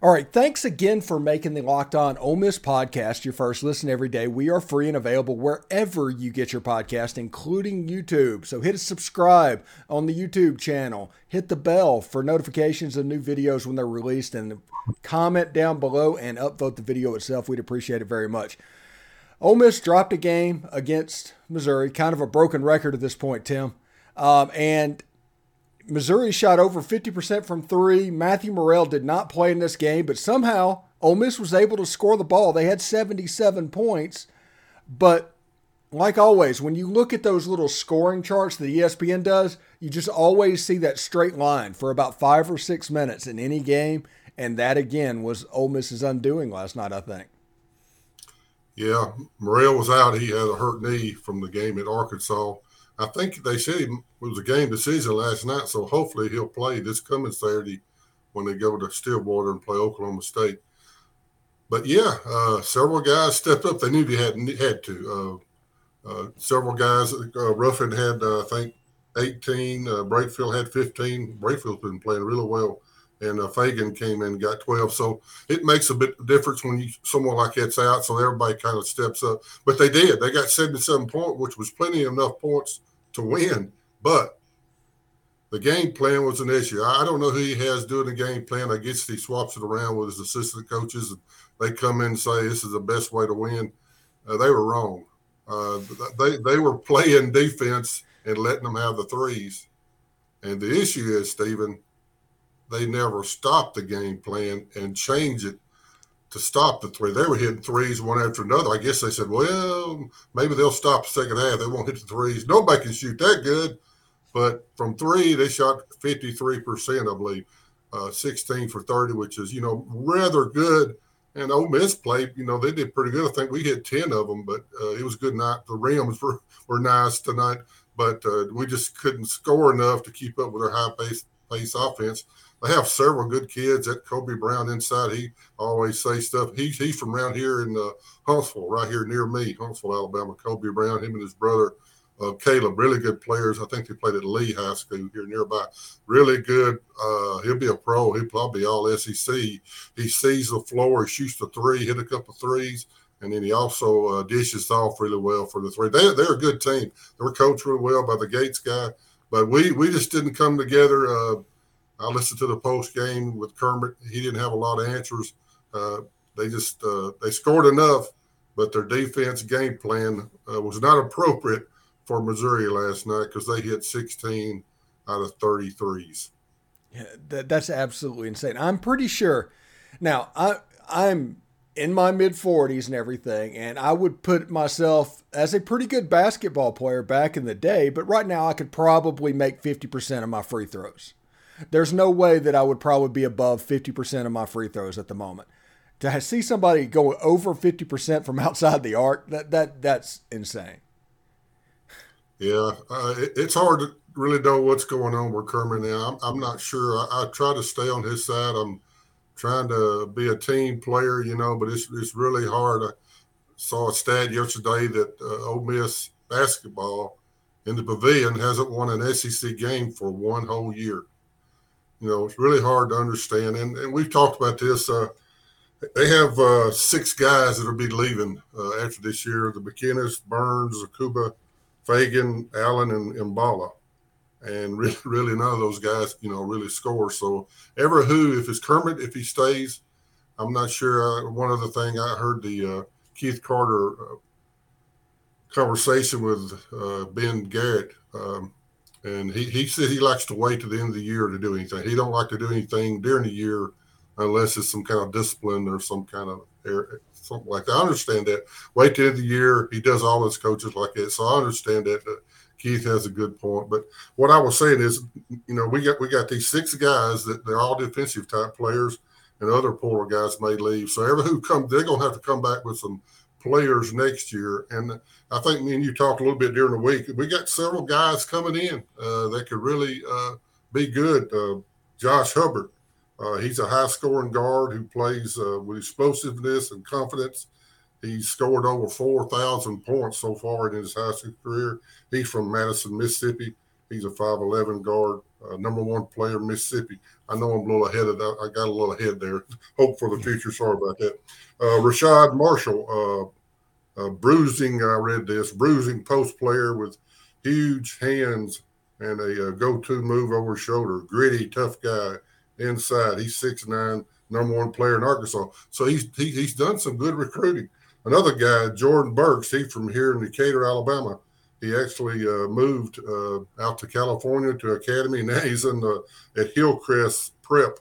All right. Thanks again for making the Locked On Ole Miss podcast your first listen every day. We are free and available wherever you get your podcast, including YouTube. So hit subscribe on the YouTube channel, hit the bell for notifications of new videos when they're released, and comment down below and upvote the video itself. We'd appreciate it very much. Ole Miss dropped a game against Missouri, kind of a broken record at this point, Tim. Um, and Missouri shot over 50% from three. Matthew Murrell did not play in this game, but somehow Ole Miss was able to score the ball. They had 77 points, but like always, when you look at those little scoring charts that ESPN does, you just always see that straight line for about five or six minutes in any game. And that again was Ole Miss's undoing last night, I think. Yeah, Murrell was out. He had a hurt knee from the game at Arkansas. I think they said it was a game decision last night, so hopefully he'll play this coming Saturday when they go to Stillwater and play Oklahoma State. But yeah, uh, several guys stepped up. They knew they had had to. Uh, uh, several guys. Uh, Ruffin had, uh, I think, 18. Uh, Brakefield had 15. Brakefield's been playing really well, and Fagan came in and got 12. So it makes a bit of difference when you someone like that's out. So everybody kind of steps up. But they did. They got 77 points, which was plenty enough points to win. But the game plan was an issue. I don't know who he has doing the game plan. I guess he swaps it around with his assistant coaches. And they come in and say this is the best way to win. Uh, they were wrong. Uh, they they were playing defense and letting them have the threes. And the issue is, Stephen, they never stopped the game plan and change it to stop the three. They were hitting threes one after another. I guess they said, well, maybe they'll stop the second half. They won't hit the threes. Nobody can shoot that good. But from three, they shot 53%, I believe, uh, 16 for 30, which is, you know, rather good. And Ole Miss played, you know, they did pretty good. I think we hit 10 of them, but uh, it was good night. The rims were, were nice tonight, but uh, we just couldn't score enough to keep up with their high pace, pace offense they have several good kids at Kobe Brown inside. He always say stuff. He's he's from around here in uh, Huntsville, right here near me, Huntsville, Alabama. Kobe Brown, him and his brother uh, Caleb, really good players. I think they played at Lee High School here nearby. Really good. Uh, he'll be a pro. He'll probably be all SEC. He sees the floor. He shoots the three, hit a couple threes, and then he also uh, dishes off really well for the three. They, they're a good team. They were coached really well by the Gates guy, but we we just didn't come together. Uh, I listened to the post game with Kermit. He didn't have a lot of answers. Uh, they just uh, they scored enough, but their defense game plan uh, was not appropriate for Missouri last night because they hit 16 out of 33s. Yeah, that, that's absolutely insane. I'm pretty sure. Now I I'm in my mid 40s and everything, and I would put myself as a pretty good basketball player back in the day, but right now I could probably make 50% of my free throws there's no way that I would probably be above 50% of my free throws at the moment. To see somebody go over 50% from outside the arc, that that that's insane. Yeah, uh, it, it's hard to really know what's going on with Kermit now. I'm, I'm not sure. I, I, try to stay on his side. I'm trying to be a team player, you know, but it's, it's really hard. I saw a stat yesterday that uh, Ole Miss basketball in the pavilion hasn't won an SEC game for one whole year you know, it's really hard to understand. And, and we've talked about this. Uh, they have uh, six guys that will be leaving uh, after this year: the McKinnis, Burns, Zakuba, Fagan, Allen, and Mballa. And really, really, none of those guys, you know, really score. So, ever who, if it's Kermit, if he stays, I'm not sure. Uh, one other thing, I heard the uh, Keith Carter uh, conversation with Ben Garrett. Um, and he, he said he likes to wait to the end of the year to do anything. He don't like to do anything during the year unless it's some kind of discipline or some kind of something like that. I understand that. Wait to the end of the year. He does all his coaches like that. So I understand that. Keith has a good point. But what I was saying is, you know, we got we got these six guys that they're all defensive type players, and other poorer guys may leave. So every who come, they're gonna have to come back with some players next year. And I think me and you talked a little bit during the week. We got several guys coming in uh, that could really uh, be good. Uh, Josh Hubbard, uh, he's a high scoring guard who plays uh, with explosiveness and confidence. He's scored over 4,000 points so far in his high school career. He's from Madison, Mississippi. He's a 5'11 guard, uh, number one player Mississippi. I know I'm a little ahead of that. I got a little ahead there. Hope for the future. Sorry about that. Uh, Rashad Marshall, uh, uh, bruising, I read this, bruising post player with huge hands and a, a go-to move over shoulder. Gritty, tough guy inside. He's 6'9, number one player in Arkansas. So he's he, he's done some good recruiting. Another guy, Jordan Burks, he's from here in Decatur, Alabama. He actually uh, moved uh, out to California to academy. Now he's in the at Hillcrest Prep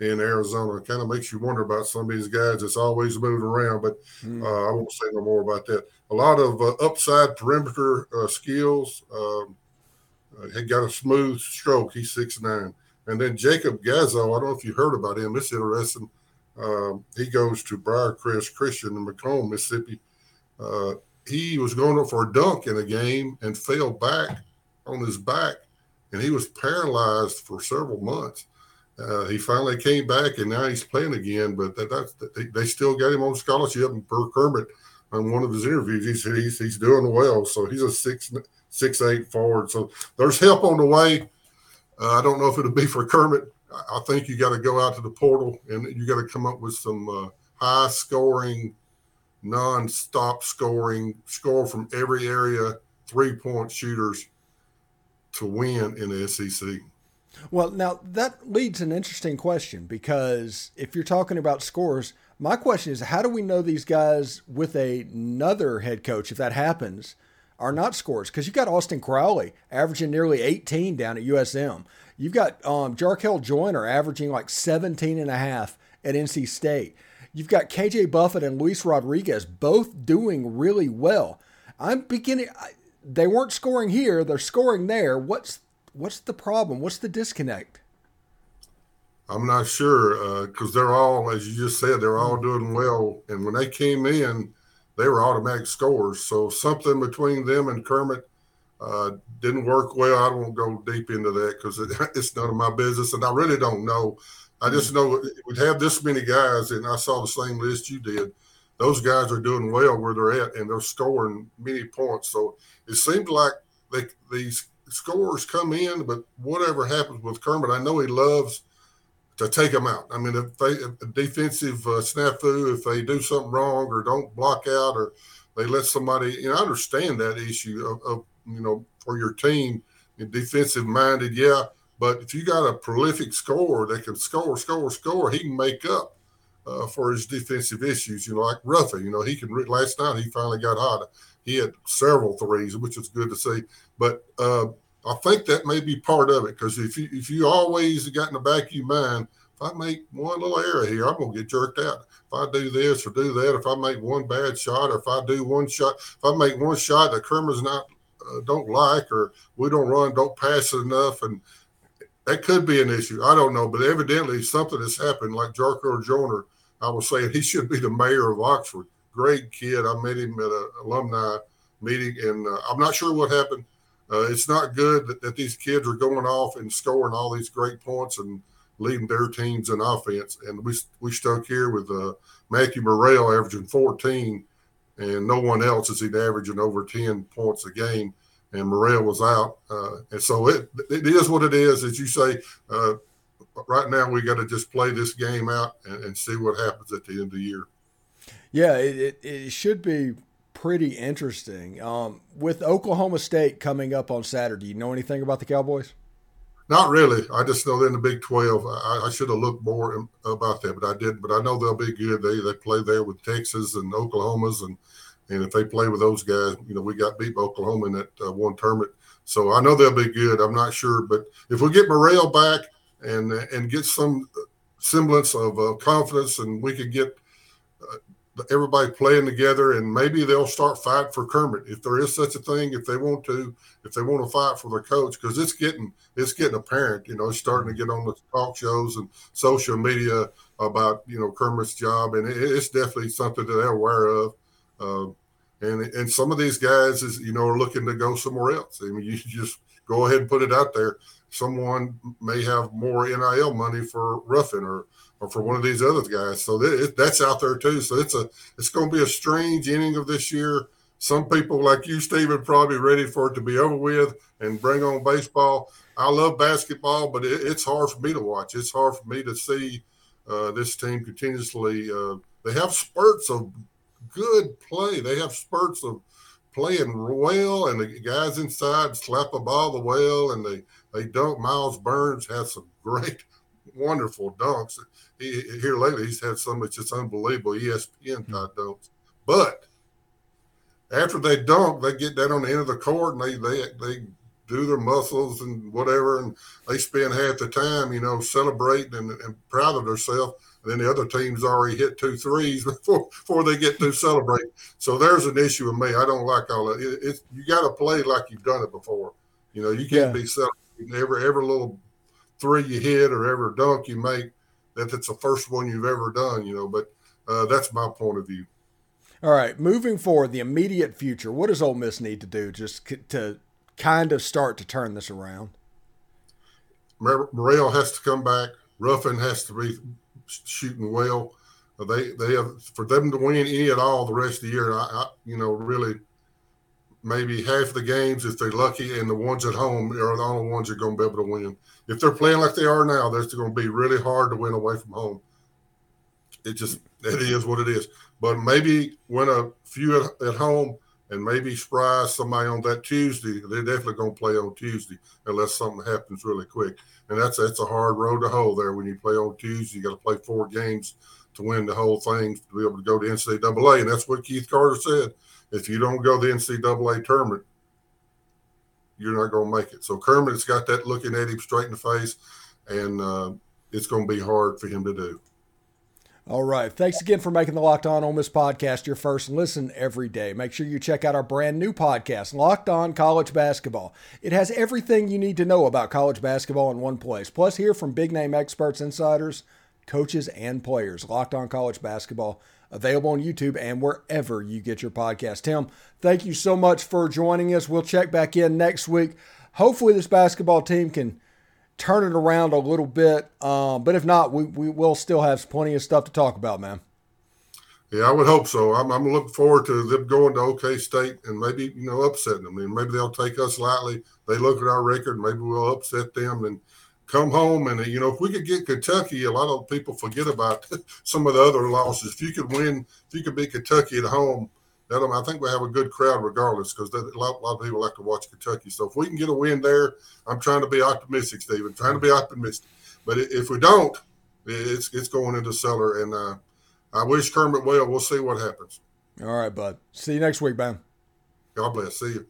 in Arizona. It kind of makes you wonder about some of these guys that's always moving around, but mm. uh, I won't say no more about that. A lot of uh, upside perimeter uh, skills. Um, uh, he got a smooth stroke. He's six nine. And then Jacob Gazzo, I don't know if you heard about him. It's interesting. Um, he goes to Briarcrest Christian in McComb, Mississippi. Uh, he was going up for a dunk in a game and fell back on his back, and he was paralyzed for several months. Uh, he finally came back, and now he's playing again. But that, that's they, they, still got him on scholarship. And per Kermit, on one of his interviews, he said he's, he's doing well. So he's a six six eight forward. So there's help on the way. Uh, I don't know if it'll be for Kermit. I think you got to go out to the portal and you got to come up with some uh, high scoring, non stop scoring, score from every area, three point shooters to win in the SEC. Well, now that leads an interesting question because if you're talking about scores, my question is how do we know these guys with a, another head coach, if that happens, are not scores? Because you've got Austin Crowley averaging nearly 18 down at USM. You've got um, Jarkel Joiner averaging like 17 and a half at NC State. You've got KJ Buffen and Luis Rodriguez both doing really well. I'm beginning. They weren't scoring here; they're scoring there. What's what's the problem? What's the disconnect? I'm not sure because uh, they're all, as you just said, they're all doing well. And when they came in, they were automatic scores. So something between them and Kermit uh, didn't work well. I won't go deep into that because it, it's none of my business, and I really don't know. I just know we'd have this many guys, and I saw the same list you did. Those guys are doing well where they're at, and they're scoring many points. So it seemed like they, these scores come in, but whatever happens with Kermit, I know he loves to take them out. I mean, if they if a defensive uh, snafu, if they do something wrong or don't block out or they let somebody, you know, I understand that issue of, of you know for your team, defensive minded, yeah. But if you got a prolific scorer that can score, score, score, he can make up uh, for his defensive issues. You know, like Ruffy. You know, he can. Last night he finally got hot. He had several threes, which was good to see. But uh, I think that may be part of it because if you if you always got in the back of your mind, if I make one little error here, I'm gonna get jerked out. If I do this or do that, if I make one bad shot, or if I do one shot, if I make one shot that Kermit's not uh, don't like, or we don't run, don't pass it enough, and that could be an issue. I don't know, but evidently something has happened. Like Jarkel Joiner, I was saying he should be the mayor of Oxford. Great kid. I met him at an alumni meeting, and uh, I'm not sure what happened. Uh, it's not good that, that, these kids are going off and scoring all these great points and leading their teams in offense. And we we stuck here with uh, Matthew Murrell averaging 14, and no one else is even averaging over 10 points a game. And Murrell was out, uh, and so it it is what it is. As you say, uh, right now we got to just play this game out and, and, see what happens at the end of the year. Yeah, it, it should be pretty interesting. Um, with Oklahoma State coming up on Saturday, you know anything about the Cowboys? Not really. I just know they're in the Big Twelve. I, I should have looked more about that, but I didn't. But I know they'll be good. They they play there with Texas and Oklahoma's, and and if they play with those guys, you know, we got beat by Oklahoma in that uh, one tournament. So I know they'll be good. I'm not sure, but if we get Murrell back and and get some semblance of uh, confidence, and we could get everybody playing together, and maybe they'll start fighting for Kermit if there is such a thing. If they want to, if they want to fight for their coach, because it's getting it's getting apparent. You know, it's starting to get on the talk shows and social media about you know Kermit's job, and it, it's definitely something that they're aware of. Uh, and and some of these guys is you know are looking to go somewhere else. I mean, you just go ahead and put it out there. Someone may have more NIL money for Ruffin or or for one of these other guys. So that's out there too. So it's a it's going to be a strange inning of this year. some people like you, Stephen, probably ready for it to be over with and bring on baseball. I love basketball, but it, it's hard for me to watch. It's hard for me to see uh, this team continuously. Uh, they have spurts of good play. They have spurts of playing well, and the guys inside slap a ball the well, and they they dunk. Miles Burns has some great, wonderful dunks. He, here lately, he's had some that's just unbelievable ESPN hmm. type dunks. But after they dunk, they get down on the end of the court and they they they do their muscles and whatever, and they spend half the time, you know, celebrating and, and proud of themselves. And then the other team's already hit two threes before before they get to celebrate. So there's an issue with me. I don't like all that. It, it's you got to play like you've done it before. You know, you can't yeah. be celebrating every every little three you hit or every dunk you make that it's the first one you've ever done. You know, but uh, that's my point of view. All right, moving forward, the immediate future. What does Ole Miss need to do just to kind of start to turn this around? Murrell has to come back. Ruffin has to be shooting well. Uh, they they have for them to win any at all the rest of the year. I, I you know really maybe half the games if they're lucky, and the ones at home are the only ones are going to be able to win. If they're playing like they are now, that's going to be really hard to win away from home. It just it is what it is. But maybe win a few at, at home and maybe surprise somebody on that Tuesday. They're definitely going to play on Tuesday unless something happens really quick. And that's that's a hard road to hoe there when you play on Tuesday. You got to play four games to win the whole thing to be able to go to NCAA. And that's what Keith Carter said. If you don't go to the NCAA tournament, you're not going to make it. So Kermit's got that looking at him straight in the face, and uh, it's going to be hard for him to do. All right. Thanks again for making the Locked On Ole Miss podcast your first listen every day. Make sure you check out our brand new podcast, Locked On College Basketball. It has everything you need to know about college basketball in one place. Plus, hear from big name experts, insiders, coaches, and players. Locked On College Basketball, available on YouTube and wherever you get your podcast. Tim, thank you so much for joining us. We'll check back in next week. Hopefully, this basketball team can turn it around a little bit. Um, but if not, we, we will still have plenty of stuff to talk about, man. Yeah, I would hope so. I'm, I'm looking forward to them going to OK State and maybe you know upsetting them. I mean, maybe they'll take us lightly. They look at our record, maybe we'll upset them and come home. And you know, if we could get Kentucky, a lot of people forget about some of the other losses. If you could win, if you could beat Kentucky at home, that I think we have a good crowd regardless because a lot, a lot, of people like to watch Kentucky. So if we can get a win there, I'm trying to be optimistic, Stephen. Trying to be optimistic. But if we don't, it's it's going into cellar. And uh, I wish Kermit well. We'll see what happens. All right, bud. See you next week, man. God bless. See you.